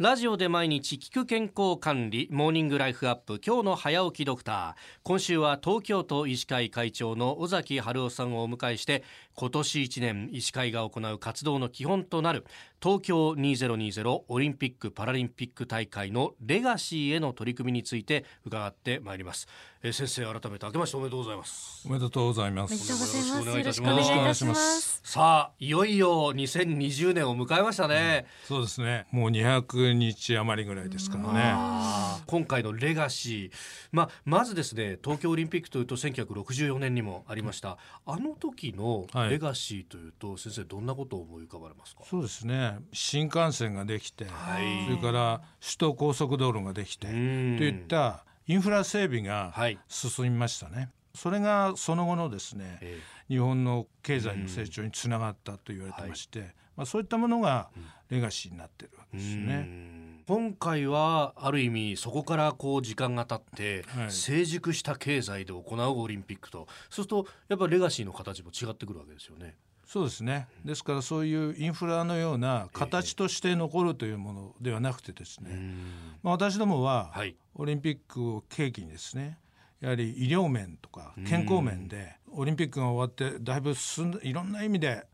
ラジオで毎日聞く健康管理モーニングライフアップ今日の早起きドクター。今週は東京都医師会会長の尾崎春夫さんをお迎えして今年1年医師会が行う活動の基本となる東京2020オリンピック・パラリンピック大会のレガシーへの取り組みについて伺ってまいります、えー、先生改めて明けましておめでとうございます。おめでとうございます。よろしくお願いいたします。さあいよいよ2020年を迎えましたね、うん、そうですね。もう200日余りぐらいですからね。今回のレガシー。まあまずですね東京オリンピックというと1964年にもありました、あの時のレガシーというと、はい、先生どんなことを思い浮かばれますか？そうですね。新幹線ができて、はい、それから首都高速道路ができてといったインフラ整備が進みましたね。はい、それがその後のですね、えー、日本の経済の成長につながったと言われてまして、まあ、そういったものがレガシーになってるわけですね。今回はある意味そこからこう時間が経って成熟した経済で行うオリンピックと。そうするとやっぱりレガシーの形も違ってくるわけですよね。そうですね。ですからそういうインフラのような形として残るというものではなくてですね、まあ、私どもはオリンピックを契機にですねやはり医療面とか健康面でオリンピックが終わってだいぶ進んでいろんな意味で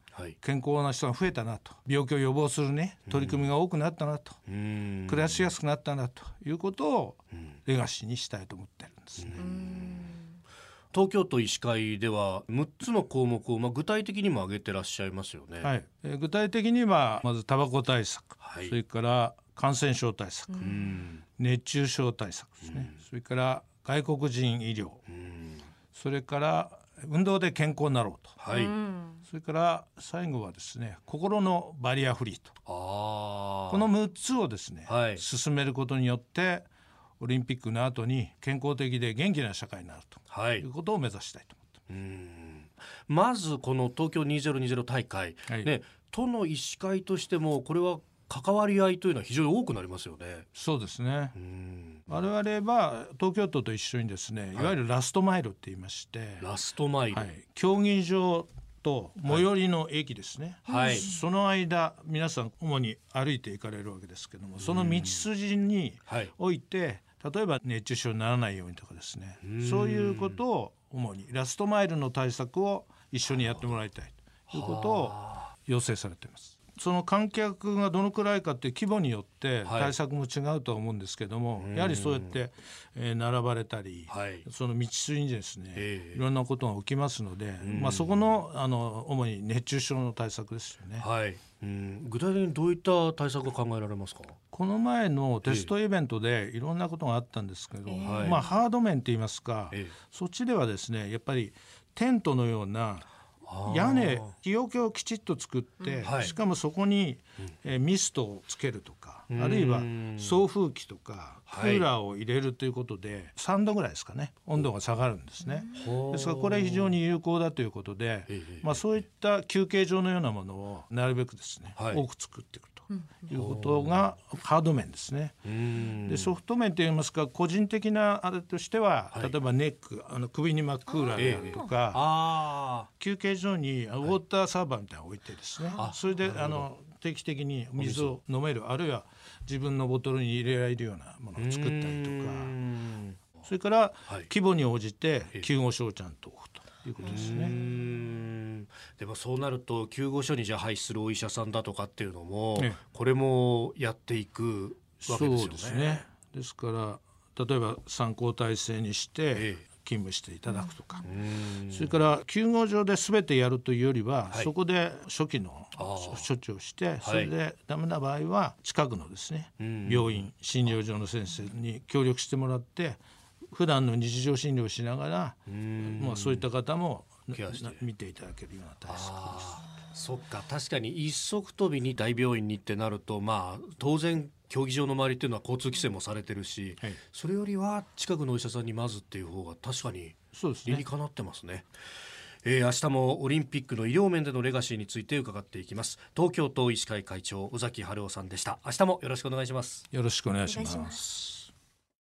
健康な人が増えたなと。病気を予防するね取り組みが多くなったなと。暮らしやすくなったなと。いうことをレガシーにしたいと思ってるんですね。東京都医師会では6つの項目をまあ具体的にも挙げてらっしゃいますよね。はい、えー、具体的にはまずタバコ対策、はい、それから感染症対策、熱中症対策ですね、それから外国人医療、それから運動で健康になろうと、はい、それから最後はですね心のバリアフリーと。この6つをですね、はい、進めることによってオリンピックの後に健康的で元気な社会になると、はい、いうことを目指したいと思って。まずこの東京2020大会、はい、ね、都の医師会としてもこれは関わり合いというのは非常に多くなりますよね。そうですね。我々は東京都と一緒にですね、い。わゆるラストマイルって言いまして、ラストマイル、はい、競技場と最寄りの駅ですね、はい、その間皆さん主に歩いて行かれるわけですけどもその道筋におい。て、例えば熱中症にならないようにとかですね。そういうことを主にラストマイルの対策を一緒にやってもらいたいということを要請されています。その観客がどのくらいかっていう規模によって対策も違うとは思うんですけども、はい、やはりそうやって、えー、並ばれたり、はい、その道筋にですね、えー、いろんなことが起きますので、まあ、そこのあの主に熱中症の対策ですよね。はい。うん。具体的にどういった対策が考えられますか？この前のテストイベントでいろんなことがあったんですけど、えー、まあ、ハード面って言いますか、えー、そっちではですねやっぱりテントのような屋根日よけをきちっと作って、うん、しかもそこに、えー、ミストをつけるとか、あるいは送風機とかクーラーを入れるということで、はい、3度ぐらいですかね温度が下がるんですね。ですからこれは非常に有効だということで、まあ、そういった休憩所のようなものをなるべくですね、はい、多く作っていくと。いうことがハード面ですね。でソフト面といいますか個人的なあれとしては、例えばネックあの首に巻くクーラーであるとか、休憩所にウォーターサーバーみたいなのを置いてですね、それであの定期的に水を飲めるあるいは自分のボトルに入れられるようなものを作ったりとか。それから規模に応じて救護所をちゃんと置くということですね。でもそうなると救護所にじゃあ配するお医者さんだとかっていうのも、ね、これもやっていくわけですよね。ですね。ですから例えば参考体制にして、勤務していただくとか、それから救護所で全てやるというよりは、はい、そこで初期の処置をしてそれでダメな場合は近くのですね、病院診療所の先生に協力してもらって普段の日常診療をしながら、まあ、そういった方も見ていただけるような対策です。そっか確かに一足飛びに大病院にってなるとまあ当然競技場の周りっていうのは交通規制もされてるし、はい、それよりは近くのお医者さんにまずっていう方が確かに理にかなってますね。えー、明日もオリンピックの医療面でのレガシーについて伺っていきます。東京都医師会会長尾崎春夫さんでした。明日もよろしくお願いします。よろしくお願いします